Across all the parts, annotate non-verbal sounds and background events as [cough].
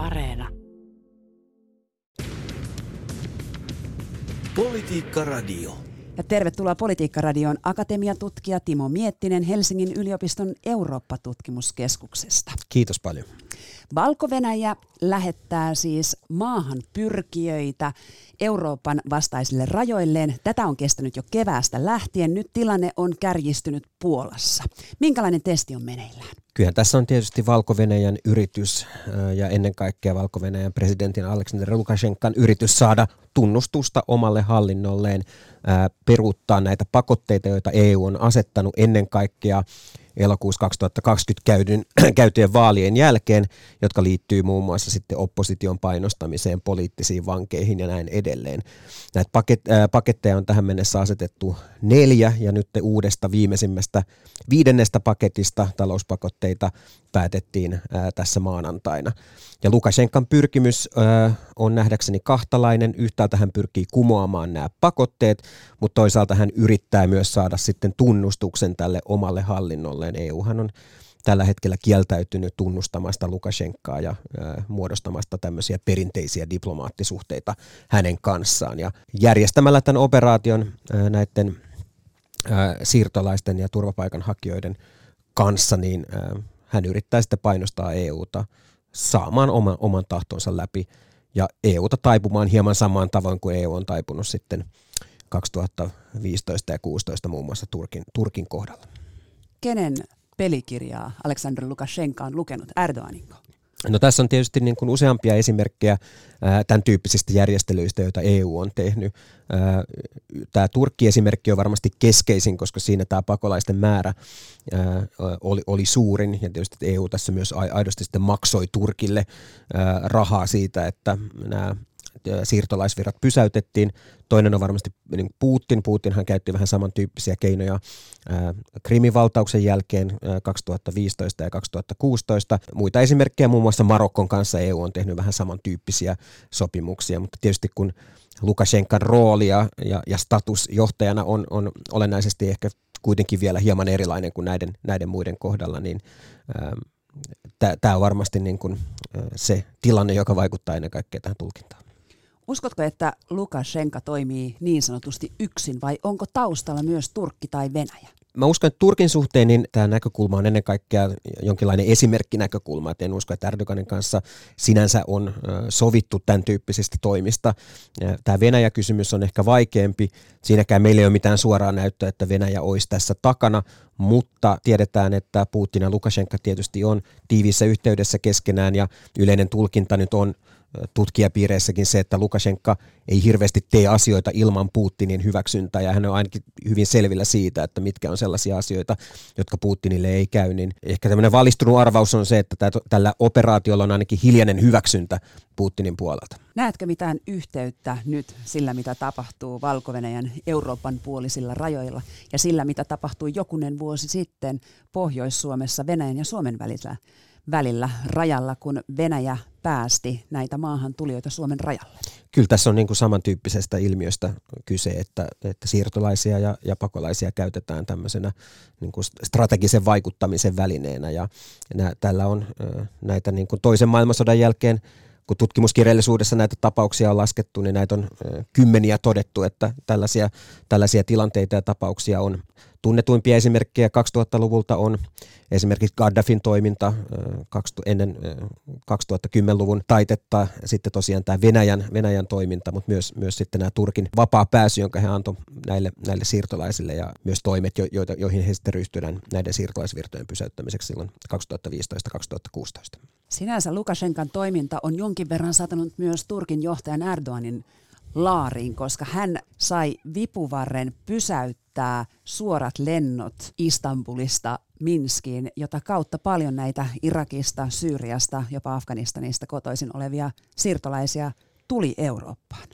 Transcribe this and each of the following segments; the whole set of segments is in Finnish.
Areena. Politiikka Radio. Ja tervetuloa Politiikkaradioon akatemiatutkija Timo Miettinen Helsingin yliopiston Eurooppa-tutkimuskeskuksesta. Kiitos paljon. Valko-Venäjä lähettää siis maahan pyrkijöitä Euroopan vastaisille rajoilleen. Tätä on kestänyt jo keväästä lähtien. Nyt tilanne on kärjistynyt Puolassa. Minkälainen testi on meneillään? Kyllähän tässä on tietysti valko yritys ja ennen kaikkea valko presidentin Aleksander Lukashenkan yritys saada tunnustusta omalle hallinnolleen, peruuttaa näitä pakotteita, joita EU on asettanut ennen kaikkea elokuussa 2020 käydyn, [clears throat] käytyjen vaalien jälkeen, jotka liittyy muun muassa sitten opposition painostamiseen, poliittisiin vankeihin ja näin edelleen. Näitä paket, äh, paketteja on tähän mennessä asetettu neljä ja nyt uudesta viimeisimmästä viidennestä paketista talouspakotteita päätettiin äh, tässä maanantaina. Ja Lukashenkan pyrkimys äh, on nähdäkseni kahtalainen. Yhtäältä hän pyrkii kumoamaan nämä pakotteet, mutta toisaalta hän yrittää myös saada sitten tunnustuksen tälle omalle hallinnolleen. EUhan on tällä hetkellä kieltäytynyt tunnustamasta Lukashenkaa ja äh, muodostamasta tämmöisiä perinteisiä diplomaattisuhteita hänen kanssaan. Ja järjestämällä tämän operaation äh, näiden äh, siirtolaisten ja turvapaikanhakijoiden kanssa, niin äh, hän yrittää sitten painostaa EUta saamaan oman, oman tahtonsa läpi ja EUta taipumaan hieman samaan tavoin kuin EU on taipunut sitten 2015 ja 2016 muun muassa Turkin, Turkin kohdalla. Kenen pelikirjaa Aleksandr Lukashenka on lukenut Erdoganinko? No tässä on tietysti niin kuin useampia esimerkkejä tämän tyyppisistä järjestelyistä, joita EU on tehnyt. Tämä Turkki-esimerkki on varmasti keskeisin, koska siinä tämä pakolaisten määrä ää, oli, oli suurin, ja tietysti EU tässä myös aidosti sitten maksoi Turkille rahaa siitä, että nämä siirtolaisvirrat pysäytettiin. Toinen on varmasti niin Putin. Putinhan käytti vähän samantyyppisiä keinoja Krimin valtauksen jälkeen 2015 ja 2016. Muita esimerkkejä muun muassa Marokkon kanssa EU on tehnyt vähän samantyyppisiä sopimuksia, mutta tietysti kun Lukashenkan roolia ja, ja status johtajana on, on olennaisesti ehkä kuitenkin vielä hieman erilainen kuin näiden, näiden muiden kohdalla, niin tämä on varmasti niin kuin se tilanne, joka vaikuttaa ennen kaikkea tähän tulkintaan. Uskotko, että Lukashenka toimii niin sanotusti yksin vai onko taustalla myös Turkki tai Venäjä? Mä uskon, että Turkin suhteen niin tämä näkökulma on ennen kaikkea jonkinlainen esimerkkinäkökulma. Et en usko, että Erdoganin kanssa sinänsä on sovittu tämän tyyppisistä toimista. Tämä Venäjä-kysymys on ehkä vaikeampi. Siinäkään meillä ei ole mitään suoraa näyttöä, että Venäjä olisi tässä takana, mutta tiedetään, että Putin ja Lukashenka tietysti on tiiviissä yhteydessä keskenään ja yleinen tulkinta nyt on – tutkijapiireissäkin se, että Lukashenka ei hirveästi tee asioita ilman Putinin hyväksyntää ja hän on ainakin hyvin selvillä siitä, että mitkä on sellaisia asioita, jotka Putinille ei käy, niin ehkä tämmöinen valistunut arvaus on se, että tällä operaatiolla on ainakin hiljainen hyväksyntä Putinin puolelta. Näetkö mitään yhteyttä nyt sillä, mitä tapahtuu valko Euroopan puolisilla rajoilla ja sillä, mitä tapahtui jokunen vuosi sitten Pohjois-Suomessa Venäjän ja Suomen välillä? Välillä rajalla, kun Venäjä päästi näitä maahan tulijoita Suomen rajalle. Kyllä tässä on niin kuin samantyyppisestä ilmiöstä kyse, että, että siirtolaisia ja, ja pakolaisia käytetään tämmöisenä niin kuin strategisen vaikuttamisen välineenä. Ja, nä, tällä on näitä niin kuin toisen maailmansodan jälkeen kun tutkimuskirjallisuudessa näitä tapauksia on laskettu, niin näitä on kymmeniä todettu, että tällaisia, tällaisia tilanteita ja tapauksia on. Tunnetuimpia esimerkkejä 2000-luvulta on esimerkiksi Gaddafin toiminta ennen 2010-luvun taitetta, sitten tosiaan tämä Venäjän, Venäjän toiminta, mutta myös, myös sitten nämä Turkin vapaa pääsy, jonka he antoi näille, näille siirtolaisille ja myös toimet, joita, joihin he sitten ryhtyivät näiden siirtolaisvirtojen pysäyttämiseksi silloin 2015-2016. Sinänsä Lukashenkan toiminta on jonkin verran satanut myös Turkin johtajan Erdoganin laariin, koska hän sai vipuvarren pysäyttää suorat lennot Istanbulista Minskiin, jota kautta paljon näitä Irakista, Syyriasta, jopa Afganistanista kotoisin olevia siirtolaisia tuli Eurooppaan.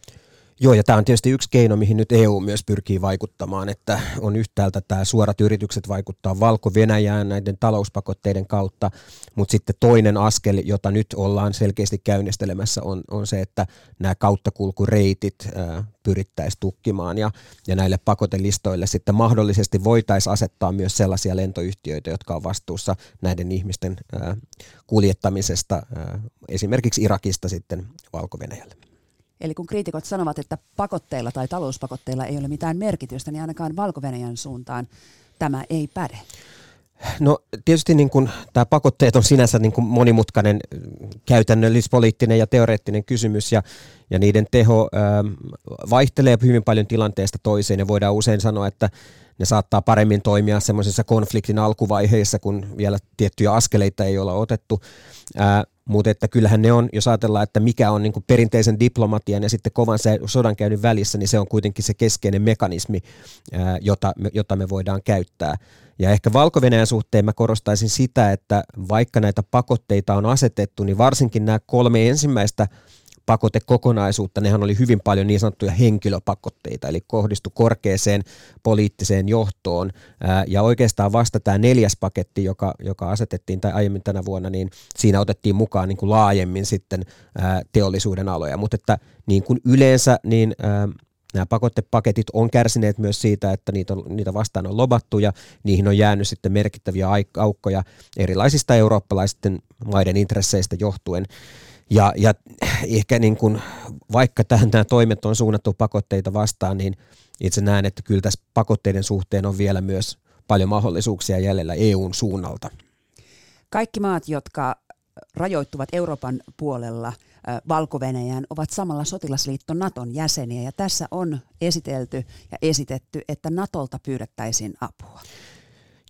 Joo, ja tämä on tietysti yksi keino, mihin nyt EU myös pyrkii vaikuttamaan, että on yhtäältä tämä suorat yritykset vaikuttaa Valko-Venäjään näiden talouspakotteiden kautta, mutta sitten toinen askel, jota nyt ollaan selkeästi käynnistelemässä, on, on se, että nämä kauttakulkureitit ää, pyrittäisiin tukkimaan, ja, ja näille pakotelistoille sitten mahdollisesti voitaisiin asettaa myös sellaisia lentoyhtiöitä, jotka on vastuussa näiden ihmisten ää, kuljettamisesta ää, esimerkiksi Irakista sitten Valko-Venäjälle. Eli kun kriitikot sanovat, että pakotteilla tai talouspakotteilla ei ole mitään merkitystä, niin ainakaan valko suuntaan tämä ei päde. No tietysti niin kuin, tämä pakotteet on sinänsä niin kuin monimutkainen käytännöllispoliittinen ja teoreettinen kysymys ja, ja niiden teho ää, vaihtelee hyvin paljon tilanteesta toiseen ja voidaan usein sanoa, että ne saattaa paremmin toimia semmoisessa konfliktin alkuvaiheessa, kun vielä tiettyjä askeleita ei olla otettu. Ää, mutta että kyllähän ne on, jos ajatellaan, että mikä on niin perinteisen diplomatian ja sitten kovan sodankäynnin välissä, niin se on kuitenkin se keskeinen mekanismi, ää, jota, jota me voidaan käyttää. Ja ehkä valko suhteen mä korostaisin sitä, että vaikka näitä pakotteita on asetettu, niin varsinkin nämä kolme ensimmäistä pakotekokonaisuutta, nehän oli hyvin paljon niin sanottuja henkilöpakotteita, eli kohdistu korkeaseen poliittiseen johtoon. Ja oikeastaan vasta tämä neljäs paketti, joka, joka asetettiin tai aiemmin tänä vuonna, niin siinä otettiin mukaan niin kuin laajemmin sitten teollisuuden aloja. Mutta että niin kuin yleensä, niin nämä pakottepaketit on kärsineet myös siitä, että niitä, on, niitä vastaan on lobattu ja niihin on jäänyt sitten merkittäviä aukkoja erilaisista eurooppalaisten maiden intresseistä johtuen. Ja, ja ehkä niin kuin, vaikka tähän nämä toimet on suunnattu pakotteita vastaan, niin itse näen, että kyllä tässä pakotteiden suhteen on vielä myös paljon mahdollisuuksia jäljellä EUn suunnalta. Kaikki maat, jotka rajoittuvat Euroopan puolella valko ovat samalla sotilasliitto Naton jäseniä ja tässä on esitelty ja esitetty, että Natolta pyydettäisiin apua.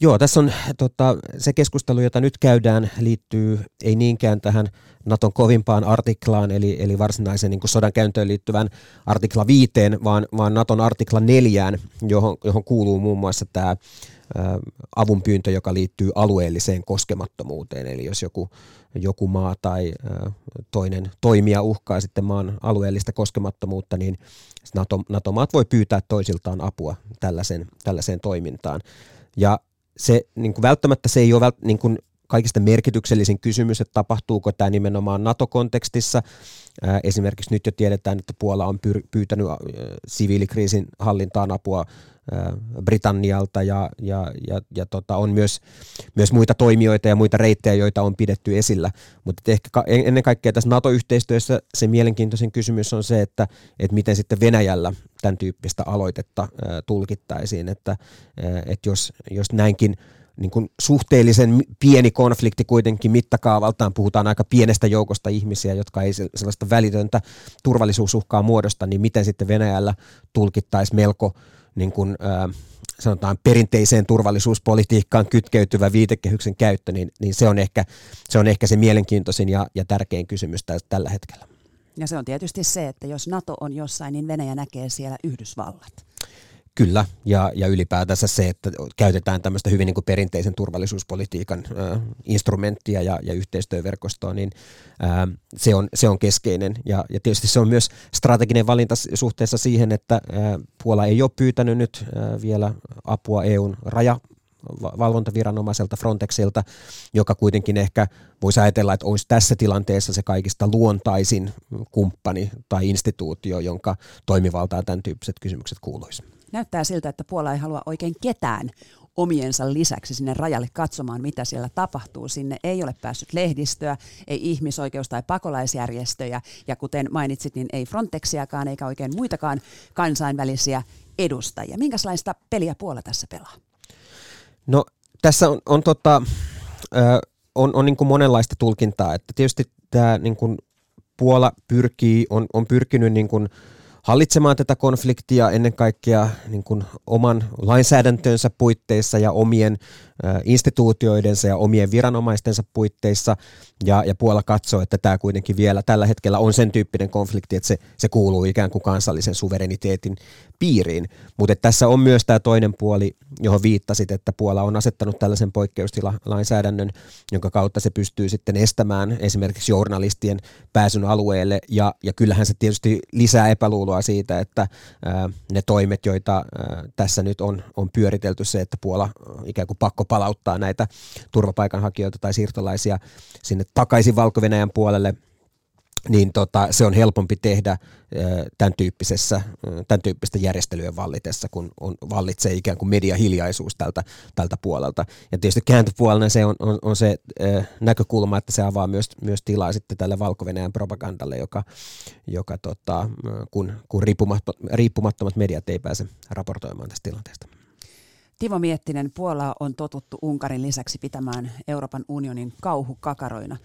Joo, tässä on tota, se keskustelu, jota nyt käydään, liittyy ei niinkään tähän Naton kovimpaan artiklaan, eli, eli varsinaisen niin sodan käyntöön liittyvän artikla viiteen, vaan, vaan Naton artikla neljään, johon, johon kuuluu muun muassa tämä avunpyyntö, joka liittyy alueelliseen koskemattomuuteen. Eli jos joku, joku maa tai toinen toimija uhkaa sitten maan alueellista koskemattomuutta, niin NATO, NATO-maat voi pyytää toisiltaan apua tällaiseen, tällaiseen toimintaan. Ja se niin kuin välttämättä se ei ole niin kuin kaikista merkityksellisin kysymys, että tapahtuuko tämä nimenomaan NATO-kontekstissa. Esimerkiksi nyt jo tiedetään, että Puola on pyytänyt siviilikriisin hallintaan apua Britannialta ja, ja, ja, ja tota, on myös, myös muita toimijoita ja muita reittejä, joita on pidetty esillä. Mutta ehkä ennen kaikkea tässä NATO-yhteistyössä se mielenkiintoisin kysymys on se, että, että miten sitten Venäjällä tämän tyyppistä aloitetta tulkittaisiin, että, että jos, jos näinkin niin kuin suhteellisen pieni konflikti kuitenkin mittakaavaltaan, puhutaan aika pienestä joukosta ihmisiä, jotka ei sellaista välitöntä turvallisuusuhkaa muodosta, niin miten sitten Venäjällä tulkittaisi melko niin kuin, äh, sanotaan perinteiseen turvallisuuspolitiikkaan kytkeytyvä viitekehyksen käyttö, niin, niin se, on ehkä, se on ehkä se mielenkiintoisin ja, ja tärkein kysymys tällä hetkellä. Ja se on tietysti se, että jos NATO on jossain, niin Venäjä näkee siellä Yhdysvallat. Kyllä, ja, ja ylipäätänsä se, että käytetään tämmöistä hyvin niin kuin perinteisen turvallisuuspolitiikan ä, instrumenttia ja, ja yhteistyöverkostoa, niin ä, se, on, se on keskeinen. Ja, ja tietysti se on myös strateginen valinta suhteessa siihen, että ä, Puola ei ole pyytänyt nyt ä, vielä apua EUn raja valvontaviranomaiselta Frontexilta, joka kuitenkin ehkä voisi ajatella, että olisi tässä tilanteessa se kaikista luontaisin kumppani tai instituutio, jonka toimivaltaan tämän tyyppiset kysymykset kuuluisivat näyttää siltä, että Puola ei halua oikein ketään omiensa lisäksi sinne rajalle katsomaan, mitä siellä tapahtuu. Sinne ei ole päässyt lehdistöä, ei ihmisoikeus- tai pakolaisjärjestöjä, ja kuten mainitsit, niin ei Frontexiakaan eikä oikein muitakaan kansainvälisiä edustajia. Minkälaista peliä Puola tässä pelaa? No tässä on, on, tota, on, on niin kuin monenlaista tulkintaa, että tietysti tämä niin kuin Puola pyrkii, on, on pyrkinyt niin kuin, hallitsemaan tätä konfliktia ennen kaikkea niin kuin oman lainsäädäntönsä puitteissa ja omien instituutioidensa ja omien viranomaistensa puitteissa. Ja, ja Puola katsoo, että tämä kuitenkin vielä tällä hetkellä on sen tyyppinen konflikti, että se, se kuuluu ikään kuin kansallisen suvereniteetin piiriin. Mutta tässä on myös tämä toinen puoli, johon viittasit, että Puola on asettanut tällaisen poikkeustilalainsäädännön, jonka kautta se pystyy sitten estämään esimerkiksi journalistien pääsyn alueelle. Ja, ja kyllähän se tietysti lisää epäluuloa pelkoa siitä, että ne toimet, joita tässä nyt on, on pyöritelty, se, että Puola ikään kuin pakko palauttaa näitä turvapaikanhakijoita tai siirtolaisia sinne takaisin valko puolelle – niin tota, se on helpompi tehdä tämän, tyyppisessä, tämän tyyppistä järjestelyjen vallitessa, kun on, vallitsee ikään kuin mediahiljaisuus tältä, tältä puolelta. Ja tietysti kääntöpuolella se on, on, on se näkökulma, että se avaa myös, myös tilaa sitten tälle valko propagandalle, joka, joka tota, kun, kun riippumattomat mediat ei pääse raportoimaan tästä tilanteesta. Timo Miettinen, Puola on totuttu Unkarin lisäksi pitämään Euroopan unionin kauhukakaroina.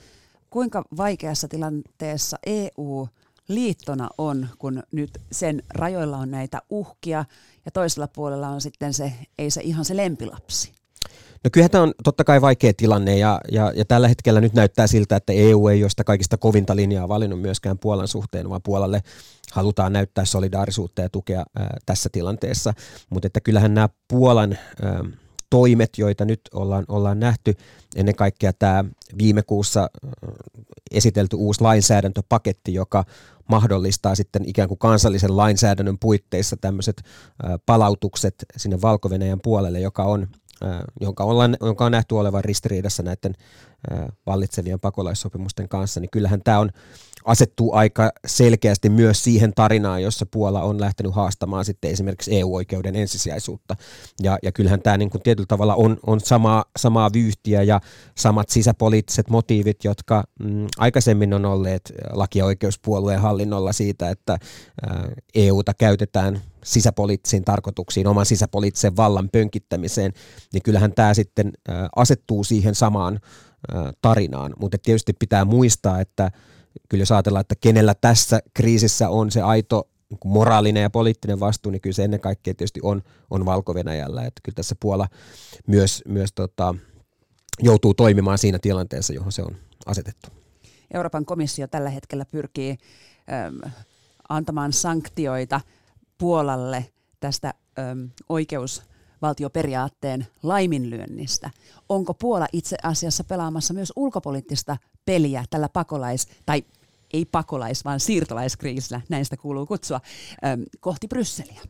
Kuinka vaikeassa tilanteessa EU liittona on, kun nyt sen rajoilla on näitä uhkia ja toisella puolella on sitten se, ei se ihan se lempilapsi? No kyllähän tämä on totta kai vaikea tilanne ja, ja, ja tällä hetkellä nyt näyttää siltä, että EU ei ole sitä kaikista kovinta linjaa valinnut myöskään Puolan suhteen, vaan Puolalle halutaan näyttää solidaarisuutta ja tukea ää, tässä tilanteessa. Mutta että kyllähän nämä Puolan ää, toimet, joita nyt ollaan, ollaan nähty, ennen kaikkea tämä viime kuussa esitelty uusi lainsäädäntöpaketti, joka mahdollistaa sitten ikään kuin kansallisen lainsäädännön puitteissa tämmöiset palautukset sinne valko puolelle, joka on jonka, ollaan, jonka on nähty olevan ristiriidassa näiden vallitsevien pakolaissopimusten kanssa, niin kyllähän tämä on asettuu aika selkeästi myös siihen tarinaan, jossa Puola on lähtenyt haastamaan sitten esimerkiksi EU-oikeuden ensisijaisuutta. Ja, ja kyllähän tämä niin kuin tietyllä tavalla on, on samaa, samaa vyyhtiä ja samat sisäpoliittiset motiivit, jotka mm, aikaisemmin on olleet laki- ja oikeuspuolueen hallinnolla siitä, että ää, EUta käytetään sisäpoliittisiin tarkoituksiin, oman sisäpoliittisen vallan pönkittämiseen, niin kyllähän tämä sitten ää, asettuu siihen samaan ää, tarinaan. Mutta tietysti pitää muistaa, että kyllä jos ajatellaan, että kenellä tässä kriisissä on se aito niin moraalinen ja poliittinen vastuu, niin kyllä se ennen kaikkea tietysti on, on Valko-Venäjällä. Että kyllä tässä Puola myös, myös tota, joutuu toimimaan siinä tilanteessa, johon se on asetettu. Euroopan komissio tällä hetkellä pyrkii äm, antamaan sanktioita Puolalle tästä äm, oikeusvaltioperiaatteen laiminlyönnistä. Onko Puola itse asiassa pelaamassa myös ulkopoliittista peliä tällä pakolais- tai ei pakolais, vaan siirtolaiskriisillä, näin sitä kuuluu kutsua, ähm, kohti Brysseliä?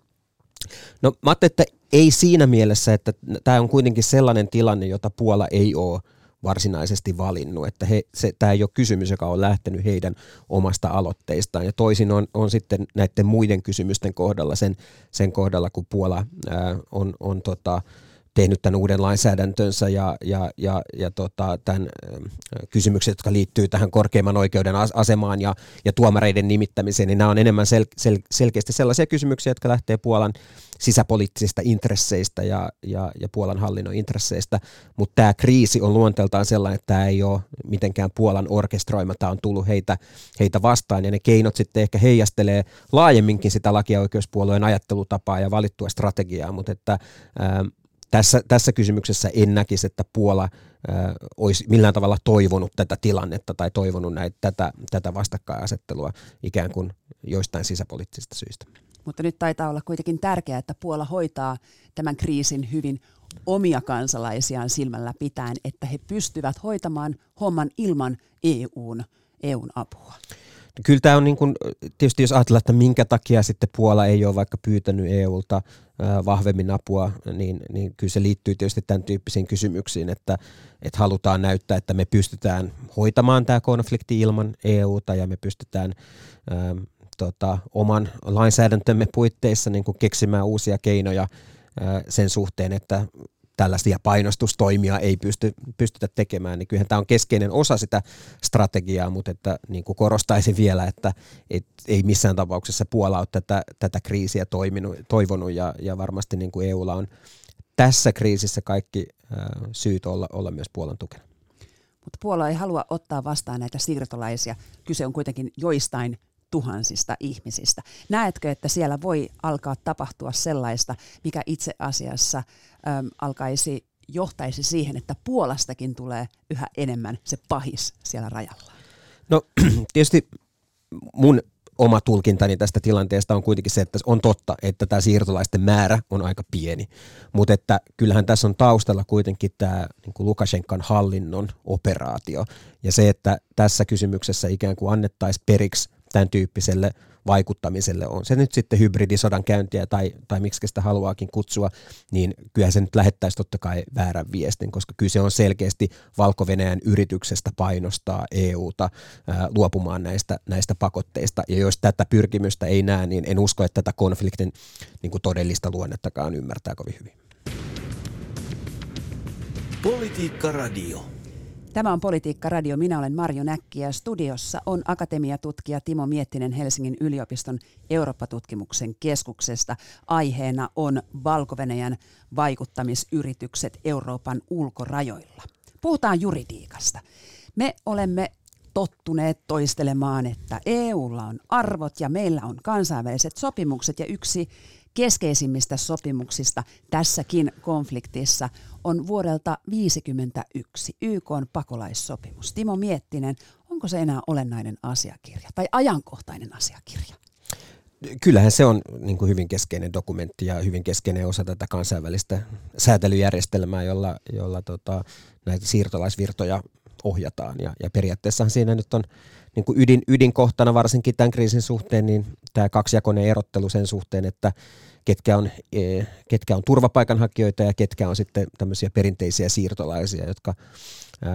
No mä että ei siinä mielessä, että tämä on kuitenkin sellainen tilanne, jota Puola ei ole varsinaisesti valinnut, että he, se, tämä ei ole kysymys, joka on lähtenyt heidän omasta aloitteistaan. Ja toisin on, on sitten näiden muiden kysymysten kohdalla, sen, sen kohdalla, kun Puola ää, on, on tota, tehnyt tämän uuden lainsäädäntönsä ja, ja, ja, ja tota, tämän kysymykset, jotka liittyy tähän korkeimman oikeuden asemaan ja, ja tuomareiden nimittämiseen, niin nämä on enemmän sel, sel, selkeästi sellaisia kysymyksiä, jotka lähtee Puolan sisäpoliittisista intresseistä ja, ja, ja Puolan hallinnon intresseistä, mutta tämä kriisi on luonteeltaan sellainen, että tämä ei ole mitenkään Puolan orkestroima, tämä on tullut heitä, heitä vastaan. Ja ne keinot sitten ehkä heijastelee laajemminkin sitä lakia-oikeuspuolueen ajattelutapaa ja valittua strategiaa, mutta että ää, tässä, tässä kysymyksessä en näkisi, että Puola ö, olisi millään tavalla toivonut tätä tilannetta tai toivonut näitä, tätä, tätä vastakkainasettelua ikään kuin joistain sisäpoliittisista syistä. Mutta nyt taitaa olla kuitenkin tärkeää, että Puola hoitaa tämän kriisin hyvin omia kansalaisiaan silmällä pitäen, että he pystyvät hoitamaan homman ilman EUn, EUn apua. Kyllä tämä on niin kuin, tietysti jos ajatellaan, että minkä takia sitten Puola ei ole vaikka pyytänyt EUlta vahvemmin apua, niin, niin kyllä se liittyy tietysti tämän tyyppisiin kysymyksiin, että, että halutaan näyttää, että me pystytään hoitamaan tämä konflikti ilman EUta ja me pystytään ää, tota, oman lainsäädäntömme puitteissa niin kuin keksimään uusia keinoja sen suhteen, että tällaisia painostustoimia ei pysty, pystytä tekemään, niin kyllähän tämä on keskeinen osa sitä strategiaa, mutta että niin kuin korostaisin vielä, että et, ei missään tapauksessa Puola ole tätä, tätä kriisiä toiminut, toivonut ja, ja varmasti niin kuin EUlla on tässä kriisissä kaikki äh, syyt olla, olla myös Puolan tukena. Mutta Puola ei halua ottaa vastaan näitä siirtolaisia. Kyse on kuitenkin joistain tuhansista ihmisistä. Näetkö, että siellä voi alkaa tapahtua sellaista, mikä itse asiassa äm, alkaisi johtaisi siihen, että Puolastakin tulee yhä enemmän se pahis siellä rajalla? No [clears throat] tietysti mun oma tulkintani tästä tilanteesta on kuitenkin se, että on totta, että tämä siirtolaisten määrä on aika pieni, mutta että kyllähän tässä on taustalla kuitenkin tämä niin kuin Lukashenkan hallinnon operaatio ja se, että tässä kysymyksessä ikään kuin annettaisiin periksi tämän tyyppiselle vaikuttamiselle on se nyt sitten hybridisodan käyntiä tai, tai miksi sitä haluaakin kutsua, niin kyllä se nyt lähettäisi totta kai väärän viestin, koska kyse on selkeästi valko yrityksestä painostaa EUta ää, luopumaan näistä, näistä pakotteista. Ja jos tätä pyrkimystä ei näe, niin en usko, että tätä konfliktin niin kuin todellista luonnettakaan ymmärtää kovin hyvin. Politiikka Radio. Tämä on Politiikka Radio. Minä olen Marjo Näkki ja studiossa on akatemiatutkija Timo Miettinen Helsingin yliopiston Eurooppa-tutkimuksen keskuksesta. Aiheena on valko vaikuttamisyritykset Euroopan ulkorajoilla. Puhutaan juridiikasta. Me olemme tottuneet toistelemaan, että EUlla on arvot ja meillä on kansainväliset sopimukset ja yksi keskeisimmistä sopimuksista tässäkin konfliktissa on vuodelta 1951 YK on pakolaissopimus. Timo Miettinen, onko se enää olennainen asiakirja tai ajankohtainen asiakirja? Kyllähän se on niin kuin hyvin keskeinen dokumentti ja hyvin keskeinen osa tätä kansainvälistä säätelyjärjestelmää, jolla, jolla tota, näitä siirtolaisvirtoja ohjataan. Ja, ja periaatteessahan siinä nyt on niin kuin ydin, ydinkohtana varsinkin tämän kriisin suhteen, niin tämä kaksijakoinen erottelu sen suhteen, että ketkä on, e, ketkä on turvapaikanhakijoita ja ketkä on sitten tämmöisiä perinteisiä siirtolaisia, jotka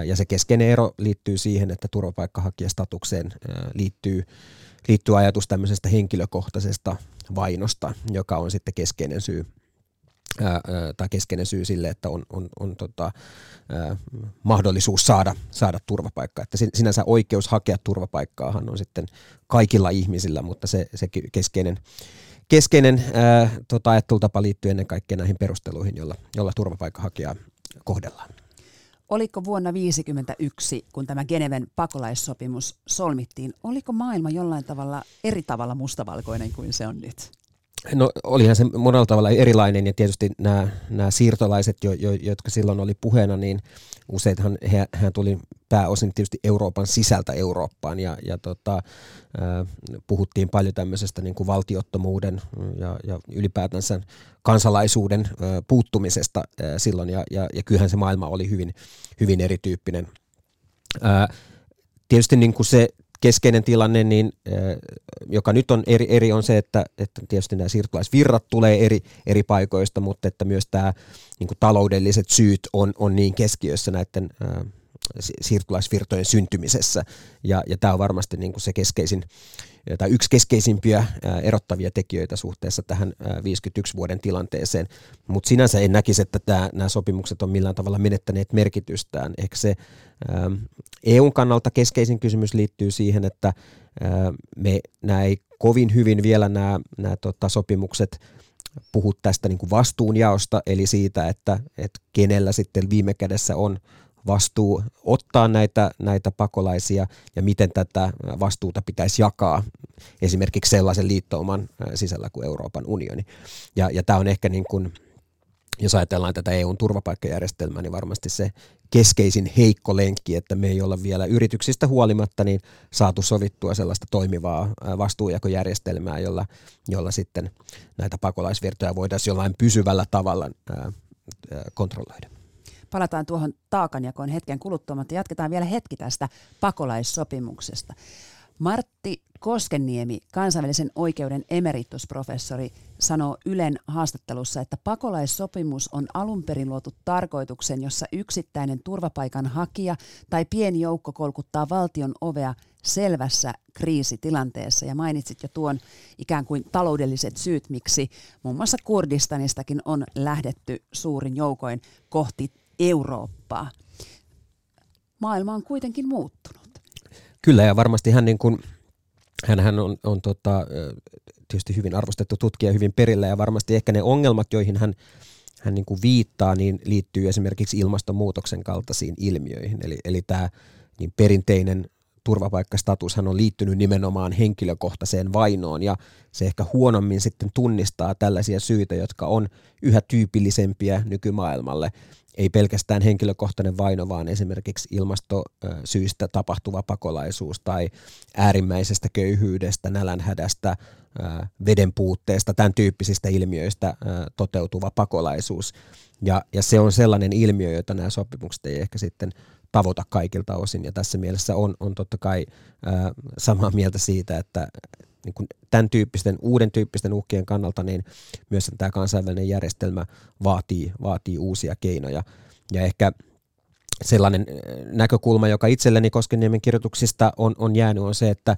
ja se keskeinen ero liittyy siihen, että turvapaikkahakijastatukseen liittyy, liittyy ajatus tämmöisestä henkilökohtaisesta vainosta, joka on sitten keskeinen syy ää, tai keskeinen syy sille, että on, on, on tota, ää, mahdollisuus saada, saada turvapaikkaa. Että sinänsä oikeus hakea turvapaikkaahan on sitten kaikilla ihmisillä, mutta se, se keskeinen, keskeinen ää, tota, ajattelutapa liittyy ennen kaikkea näihin perusteluihin, jolla, jolla turvapaikkahakijaa kohdellaan. Oliko vuonna 1951, kun tämä Geneven pakolaissopimus solmittiin, oliko maailma jollain tavalla eri tavalla mustavalkoinen kuin se on nyt? No olihan se monella tavalla erilainen ja tietysti nämä, nämä siirtolaiset, jo, jo, jotka silloin oli puheena, niin useinhan he, hän tuli pääosin tietysti Euroopan sisältä Eurooppaan ja, ja tota, puhuttiin paljon tämmöisestä niin kuin valtiottomuuden ja, ja ylipäätänsä kansalaisuuden puuttumisesta silloin ja, ja, ja kyllähän se maailma oli hyvin, hyvin erityyppinen. Tietysti niin kuin se keskeinen tilanne, niin, joka nyt on eri, eri on se, että, että tietysti nämä siirtolaisvirrat tulee eri, eri paikoista, mutta että myös tämä niin kuin taloudelliset syyt on, on niin keskiössä näiden siirtolaisvirtojen syntymisessä. Ja, ja tämä on varmasti niin kuin se keskeisin, tai yksi keskeisimpiä erottavia tekijöitä suhteessa tähän 51 vuoden tilanteeseen. Mutta sinänsä en näkisi, että tämä, nämä sopimukset on millään tavalla menettäneet merkitystään. Ehkä se EUn kannalta keskeisin kysymys liittyy siihen, että me ei kovin hyvin vielä nämä, nämä tota, sopimukset puhu tästä niin kuin vastuunjaosta, eli siitä, että, että kenellä sitten viime kädessä on vastuu ottaa näitä, näitä pakolaisia ja miten tätä vastuuta pitäisi jakaa esimerkiksi sellaisen liittouman sisällä kuin Euroopan unioni. Ja, ja tämä on ehkä niin kuin, jos ajatellaan tätä EUn turvapaikkajärjestelmää, niin varmasti se keskeisin heikko lenkki, että me ei olla vielä yrityksistä huolimatta niin saatu sovittua sellaista toimivaa vastuujakojärjestelmää, jolla, jolla sitten näitä pakolaisvirtoja voitaisiin jollain pysyvällä tavalla kontrolloida. Palataan tuohon taakanjakoon hetken kuluttua, mutta jatketaan vielä hetki tästä pakolaissopimuksesta. Martti Koskeniemi, kansainvälisen oikeuden emeritusprofessori, sanoo Ylen haastattelussa, että pakolaissopimus on alun perin luotu tarkoituksen, jossa yksittäinen turvapaikan hakija tai pieni joukko kolkuttaa valtion ovea selvässä kriisitilanteessa. Ja mainitsit jo tuon ikään kuin taloudelliset syyt, miksi muun muassa Kurdistanistakin on lähdetty suurin joukoin kohti Eurooppaa. Maailma on kuitenkin muuttunut. Kyllä ja varmasti hän, niin kuin, hän, hän on, on tota, tietysti hyvin arvostettu tutkija hyvin perillä ja varmasti ehkä ne ongelmat, joihin hän, hän niin kuin viittaa, niin liittyy esimerkiksi ilmastonmuutoksen kaltaisiin ilmiöihin. Eli, eli tämä niin perinteinen turvapaikkastatushan on liittynyt nimenomaan henkilökohtaiseen vainoon ja se ehkä huonommin sitten tunnistaa tällaisia syitä, jotka on yhä tyypillisempiä nykymaailmalle ei pelkästään henkilökohtainen vaino, vaan esimerkiksi ilmastosyistä tapahtuva pakolaisuus tai äärimmäisestä köyhyydestä, nälänhädästä, veden puutteesta, tämän tyyppisistä ilmiöistä toteutuva pakolaisuus. Ja, ja se on sellainen ilmiö, jota nämä sopimukset ei ehkä sitten tavoita kaikilta osin. Ja tässä mielessä on, on totta kai ää, samaa mieltä siitä, että niin kuin tämän tyyppisten, uuden tyyppisten uhkien kannalta, niin myös tämä kansainvälinen järjestelmä vaatii, vaatii uusia keinoja. Ja ehkä sellainen näkökulma, joka itselleni Koskeniemen kirjoituksista on, on jäänyt, on se, että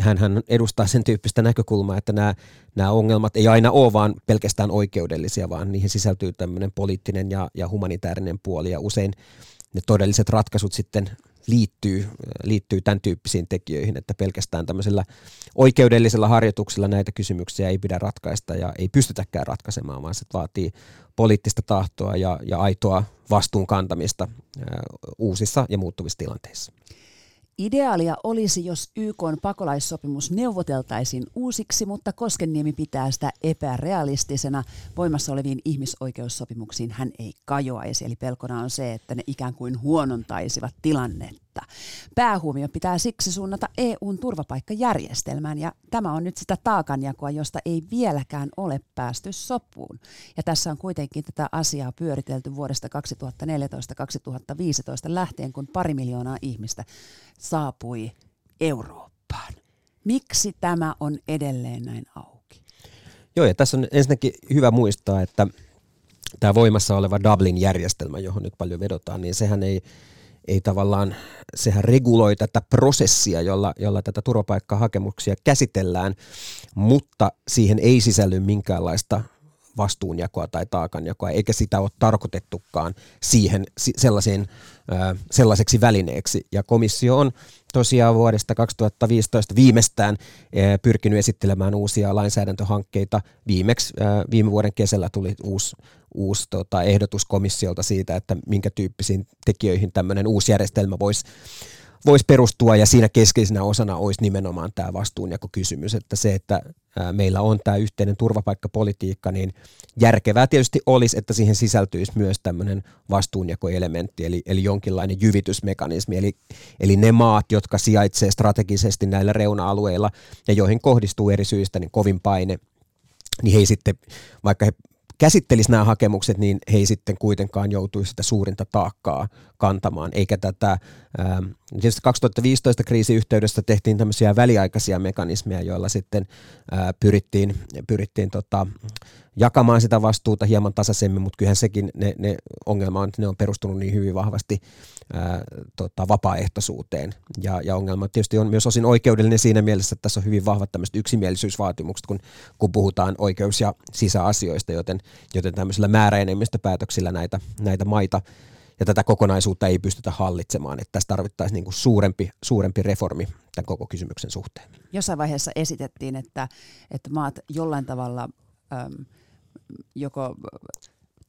hän, hän edustaa sen tyyppistä näkökulmaa, että nämä, nämä ongelmat ei aina ole vaan pelkästään oikeudellisia, vaan niihin sisältyy tämmöinen poliittinen ja, ja humanitaarinen puoli, ja usein ne todelliset ratkaisut sitten liittyy, liittyy tämän tyyppisiin tekijöihin, että pelkästään tämmöisellä oikeudellisella harjoituksella näitä kysymyksiä ei pidä ratkaista ja ei pystytäkään ratkaisemaan, vaan se vaatii poliittista tahtoa ja, ja aitoa vastuun kantamista uusissa ja muuttuvissa tilanteissa. Ideaalia olisi, jos YK pakolaissopimus neuvoteltaisiin uusiksi, mutta Koskeniemi pitää sitä epärealistisena. Voimassa oleviin ihmisoikeussopimuksiin hän ei kajoaisi, eli pelkona on se, että ne ikään kuin huonontaisivat tilannetta että päähuomio pitää siksi suunnata EUn turvapaikkajärjestelmään ja tämä on nyt sitä taakanjakoa, josta ei vieläkään ole päästy sopuun. Ja tässä on kuitenkin tätä asiaa pyöritelty vuodesta 2014-2015 lähtien, kun pari miljoonaa ihmistä saapui Eurooppaan. Miksi tämä on edelleen näin auki? Joo, ja tässä on ensinnäkin hyvä muistaa, että tämä voimassa oleva Dublin-järjestelmä, johon nyt paljon vedotaan, niin sehän ei ei tavallaan, sehän reguloi tätä prosessia, jolla, jolla tätä turvapaikkahakemuksia käsitellään, mutta siihen ei sisälly minkäänlaista vastuunjakoa tai taakanjakoa, eikä sitä ole tarkoitettukaan siihen sellaiseen, sellaiseksi välineeksi. Ja komissio on tosiaan vuodesta 2015 viimeistään pyrkinyt esittelemään uusia lainsäädäntöhankkeita. Viimeksi viime vuoden kesällä tuli uusi, uusi tota, ehdotus komissiolta siitä, että minkä tyyppisiin tekijöihin tämmöinen uusi järjestelmä voisi voisi perustua ja siinä keskeisenä osana olisi nimenomaan tämä vastuunjakokysymys, että se, että meillä on tämä yhteinen turvapaikkapolitiikka, niin järkevää tietysti olisi, että siihen sisältyisi myös tämmöinen vastuunjakoelementti, eli, eli jonkinlainen jyvitysmekanismi, eli, eli ne maat, jotka sijaitsee strategisesti näillä reuna-alueilla ja joihin kohdistuu eri syistä niin kovin paine, niin he sitten, vaikka he käsittelisi nämä hakemukset, niin he ei sitten kuitenkaan joutuisi sitä suurinta taakkaa kantamaan, eikä tätä, ähm, tietysti 2015 kriisiyhteydessä tehtiin tämmöisiä väliaikaisia mekanismeja, joilla sitten pyrittiin, pyrittiin tota, jakamaan sitä vastuuta hieman tasaisemmin, mutta kyllähän sekin ne, ne ongelma on, että ne on perustunut niin hyvin vahvasti ää, tota, vapaaehtoisuuteen. Ja, ja ongelma tietysti on myös osin oikeudellinen siinä mielessä, että tässä on hyvin vahvat tämmöiset yksimielisyysvaatimukset, kun, kun puhutaan oikeus- ja sisäasioista, joten, joten tämmöisillä määräenemmistöpäätöksillä näitä, näitä maita ja tätä kokonaisuutta ei pystytä hallitsemaan. Että tässä tarvittaisiin niin kuin suurempi, suurempi reformi tämän koko kysymyksen suhteen. Jossain vaiheessa esitettiin, että, että maat jollain tavalla äm, joko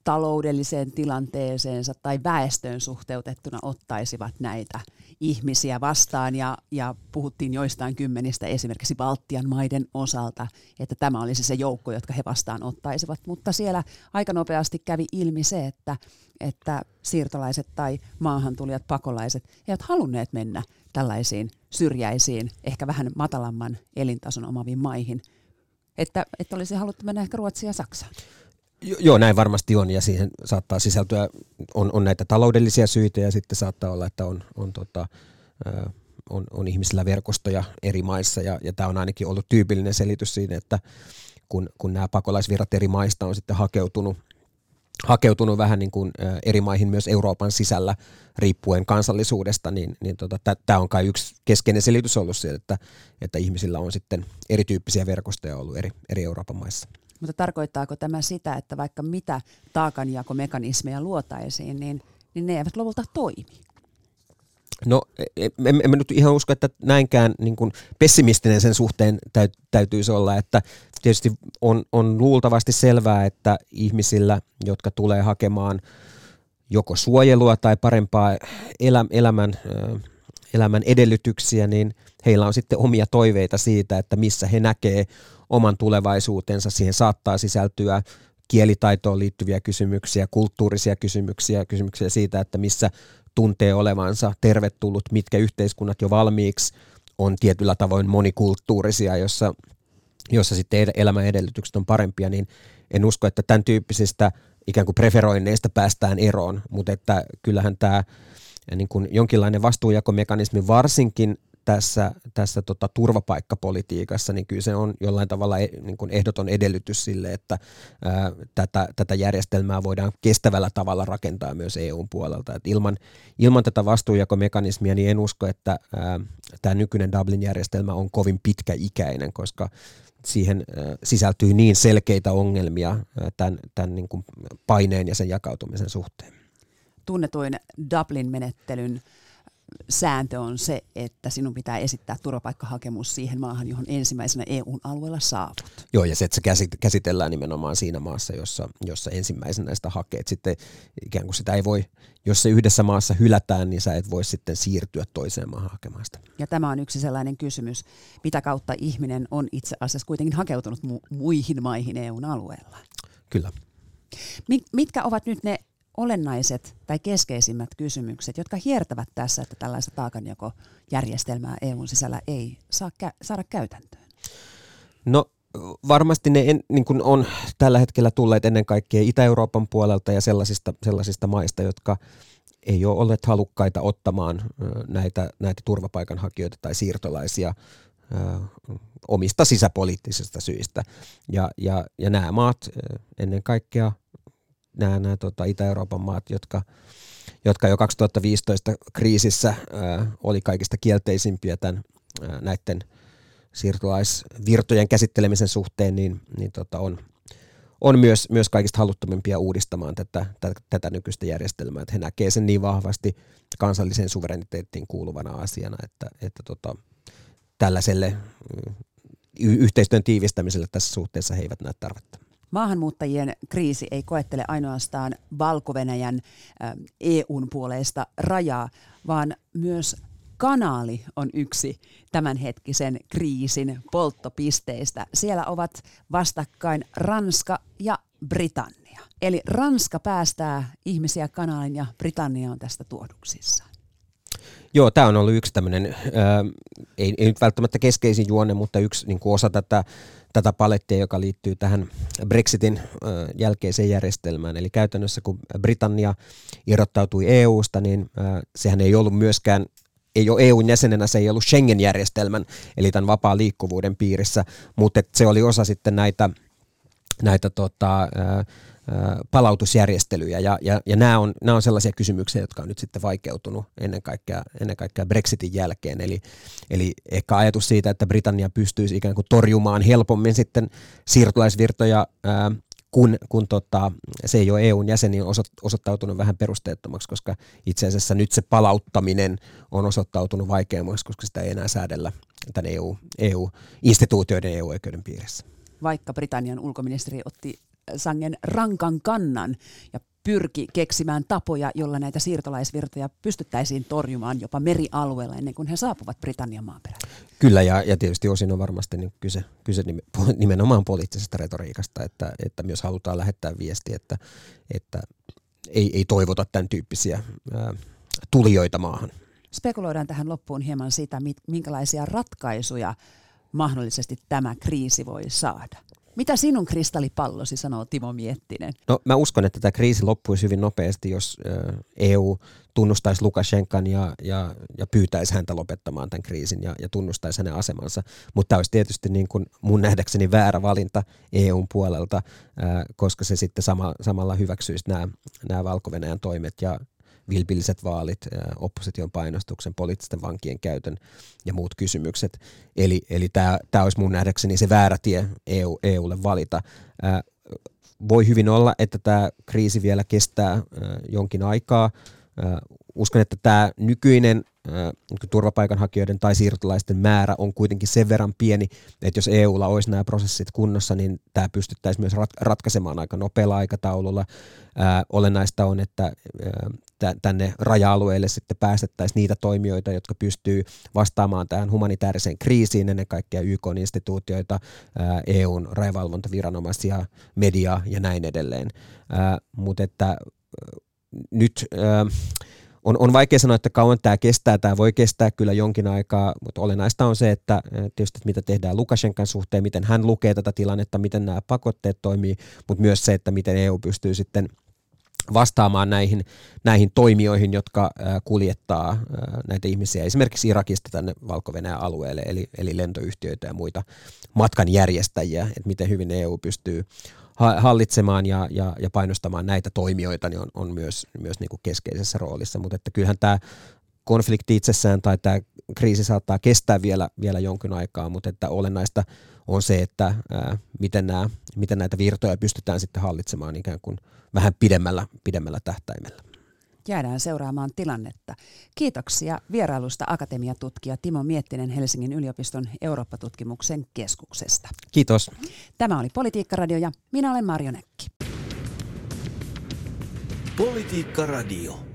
taloudelliseen tilanteeseensa tai väestöön suhteutettuna ottaisivat näitä ihmisiä vastaan. Ja, ja puhuttiin joistain kymmenistä esimerkiksi Baltian maiden osalta, että tämä olisi se joukko, jotka he vastaan ottaisivat, mutta siellä aika nopeasti kävi ilmi se, että, että siirtolaiset tai maahantulijat, pakolaiset eivät halunneet mennä tällaisiin syrjäisiin, ehkä vähän matalamman elintason omaviin maihin, että, että olisi haluttu mennä ehkä Ruotsiin ja Saksaan. Joo, näin varmasti on ja siihen saattaa sisältyä, on, on näitä taloudellisia syitä ja sitten saattaa olla, että on, on, tota, on, on ihmisillä verkostoja eri maissa ja, ja tämä on ainakin ollut tyypillinen selitys siinä, että kun, kun nämä pakolaisvirrat eri maista on sitten hakeutunut, hakeutunut vähän niin kuin eri maihin myös Euroopan sisällä riippuen kansallisuudesta, niin, niin tota, tämä on kai yksi keskeinen selitys ollut se, että, että ihmisillä on sitten erityyppisiä verkostoja ollut eri, eri Euroopan maissa. Mutta tarkoittaako tämä sitä, että vaikka mitä taakanjakomekanismeja luotaisiin, niin, niin ne eivät lopulta toimi? No en, en nyt ihan usko, että näinkään niin kuin pessimistinen sen suhteen täyt, täytyisi olla, että tietysti on, on luultavasti selvää, että ihmisillä, jotka tulee hakemaan joko suojelua tai parempaa elä, elämän, elämän edellytyksiä, niin heillä on sitten omia toiveita siitä, että missä he näkee oman tulevaisuutensa. Siihen saattaa sisältyä kielitaitoon liittyviä kysymyksiä, kulttuurisia kysymyksiä, kysymyksiä siitä, että missä tuntee olevansa tervetullut, mitkä yhteiskunnat jo valmiiksi on tietyllä tavoin monikulttuurisia, jossa, jossa sitten elämän edellytykset on parempia, niin en usko, että tämän tyyppisistä ikään kuin preferoinneista päästään eroon, mutta että kyllähän tämä niin kuin jonkinlainen vastuujakomekanismi varsinkin tässä, tässä tota turvapaikkapolitiikassa, niin kyllä se on jollain tavalla e, niin kuin ehdoton edellytys sille, että ää, tätä, tätä järjestelmää voidaan kestävällä tavalla rakentaa myös EUn puolelta. Et ilman, ilman tätä vastuujakomekanismia niin en usko, että tämä nykyinen Dublin-järjestelmä on kovin pitkäikäinen, koska siihen sisältyy niin selkeitä ongelmia tämän, niin paineen ja sen jakautumisen suhteen. Tunnetuin Dublin-menettelyn sääntö on se, että sinun pitää esittää turvapaikkahakemus siihen maahan, johon ensimmäisenä EUn alueella saavut. Joo, ja se, että se käsitellään nimenomaan siinä maassa, jossa, jossa ensimmäisenä sitä hakeet. Sitten ikään kuin sitä ei voi, jos se yhdessä maassa hylätään, niin sä et voi sitten siirtyä toiseen maahan hakemaan sitä. Ja tämä on yksi sellainen kysymys, mitä kautta ihminen on itse asiassa kuitenkin hakeutunut mu- muihin maihin EUn alueella. Kyllä. Mitkä ovat nyt ne olennaiset tai keskeisimmät kysymykset, jotka hiertävät tässä, että tällaista taakanjakojärjestelmää EUn sisällä ei saa kä- saada käytäntöön? No varmasti ne en, niin kuin on tällä hetkellä tulleet ennen kaikkea Itä-Euroopan puolelta ja sellaisista, sellaisista maista, jotka ei ole olleet halukkaita ottamaan näitä, näitä turvapaikanhakijoita tai siirtolaisia omista sisäpoliittisista syistä. Ja, ja, ja nämä maat ennen kaikkea nämä, nämä tota, Itä-Euroopan maat, jotka, jotka jo 2015 kriisissä ää, oli kaikista kielteisimpiä tämän, ää, näiden siirtolaisvirtojen käsittelemisen suhteen, niin, niin tota, on, on myös, myös kaikista haluttomimpia uudistamaan tätä, tätä, tätä nykyistä järjestelmää. Että he näkevät sen niin vahvasti kansalliseen suvereniteettiin kuuluvana asiana, että, että tota, tällaiselle yhteistyön tiivistämiselle tässä suhteessa he eivät näe tarvetta. Maahanmuuttajien kriisi ei koettele ainoastaan valko EUn puoleista rajaa, vaan myös kanaali on yksi tämänhetkisen kriisin polttopisteistä. Siellä ovat vastakkain Ranska ja Britannia. Eli Ranska päästää ihmisiä kanaalin ja Britannia on tästä tuoduksissa. Joo, tämä on ollut yksi tämmöinen, äh, ei, ei nyt välttämättä keskeisin juonne, mutta yksi niin osa tätä tätä palettia, joka liittyy tähän Brexitin jälkeiseen järjestelmään. Eli käytännössä kun Britannia irrottautui EUsta, niin sehän ei ollut myöskään ei ole EUn jäsenenä, se ei ollut Schengen-järjestelmän, eli tämän vapaan liikkuvuuden piirissä, mutta se oli osa sitten näitä, näitä tota, palautusjärjestelyjä. Ja, ja, ja nämä, on, nämä on sellaisia kysymyksiä, jotka on nyt sitten vaikeutunut ennen kaikkea, ennen kaikkea Brexitin jälkeen. Eli, eli ehkä ajatus siitä, että Britannia pystyisi ikään kuin torjumaan helpommin sitten siirtolaisvirtoja, ää, kun, kun tota, se ei ole EUn jäsen, niin on osoittautunut vähän perusteettomaksi, koska itse asiassa nyt se palauttaminen on osoittautunut vaikeammaksi, koska sitä ei enää säädellä tämän EU, EU-instituutioiden EU-oikeuden piirissä. Vaikka Britannian ulkoministeri otti sangen rankan kannan ja pyrki keksimään tapoja, jolla näitä siirtolaisvirtoja pystyttäisiin torjumaan jopa merialueella ennen kuin he saapuvat Britannian maaperälle. Kyllä, ja, ja tietysti osin on varmasti niin kyse, kyse nimenomaan poliittisesta retoriikasta, että, että myös halutaan lähettää viesti, että, että ei, ei toivota tämän tyyppisiä ää, tulijoita maahan. Spekuloidaan tähän loppuun hieman sitä, minkälaisia ratkaisuja mahdollisesti tämä kriisi voi saada. Mitä sinun kristallipallosi sanoo Timo Miettinen? No mä uskon, että tämä kriisi loppuisi hyvin nopeasti, jos EU tunnustaisi Lukashenkan ja, ja, ja pyytäisi häntä lopettamaan tämän kriisin ja, ja tunnustaisi hänen asemansa. Mutta tämä olisi tietysti niin kuin mun nähdäkseni väärä valinta EUn puolelta, koska se sitten sama, samalla hyväksyisi nämä, nämä valko toimet ja vilpilliset vaalit, opposition painostuksen, poliittisten vankien käytön ja muut kysymykset. Eli, eli tämä olisi mun nähdäkseni se väärä tie EU, EUlle valita. Voi hyvin olla, että tämä kriisi vielä kestää ää, jonkin aikaa. Uskon, että tämä nykyinen niin turvapaikanhakijoiden tai siirtolaisten määrä on kuitenkin sen verran pieni, että jos EUlla olisi nämä prosessit kunnossa, niin tämä pystyttäisiin myös ratkaisemaan aika nopealla aikataululla. Olennaista on, että tänne raja-alueelle sitten päästettäisiin niitä toimijoita, jotka pystyy vastaamaan tähän humanitaariseen kriisiin, ennen kaikkea YK-instituutioita, EUn rajavalvontaviranomaisia, mediaa ja näin edelleen. Mutta että nyt... On, on vaikea sanoa, että kauan tämä kestää. Tämä voi kestää kyllä jonkin aikaa, mutta olennaista on se, että tietysti että mitä tehdään Lukashenkan suhteen, miten hän lukee tätä tilannetta, miten nämä pakotteet toimii, mutta myös se, että miten EU pystyy sitten vastaamaan näihin, näihin toimijoihin, jotka kuljettaa näitä ihmisiä esimerkiksi Irakista tänne valko alueelle, eli, eli lentoyhtiöitä ja muita matkanjärjestäjiä, että miten hyvin EU pystyy hallitsemaan ja, ja, ja painostamaan näitä toimijoita, niin on, on myös, myös niin kuin keskeisessä roolissa. Mutta että kyllähän tämä konflikti itsessään tai tämä kriisi saattaa kestää vielä, vielä jonkin aikaa, mutta että olennaista on se, että ää, miten, nämä, miten näitä virtoja pystytään sitten hallitsemaan ikään kuin vähän pidemmällä, pidemmällä tähtäimellä. Jäädään seuraamaan tilannetta. Kiitoksia vierailusta akatemiatutkija Timo Miettinen Helsingin yliopiston Eurooppa-tutkimuksen keskuksesta. Kiitos. Tämä oli Politiikka-radio ja minä olen Marjo Näkki. Politiikka-radio.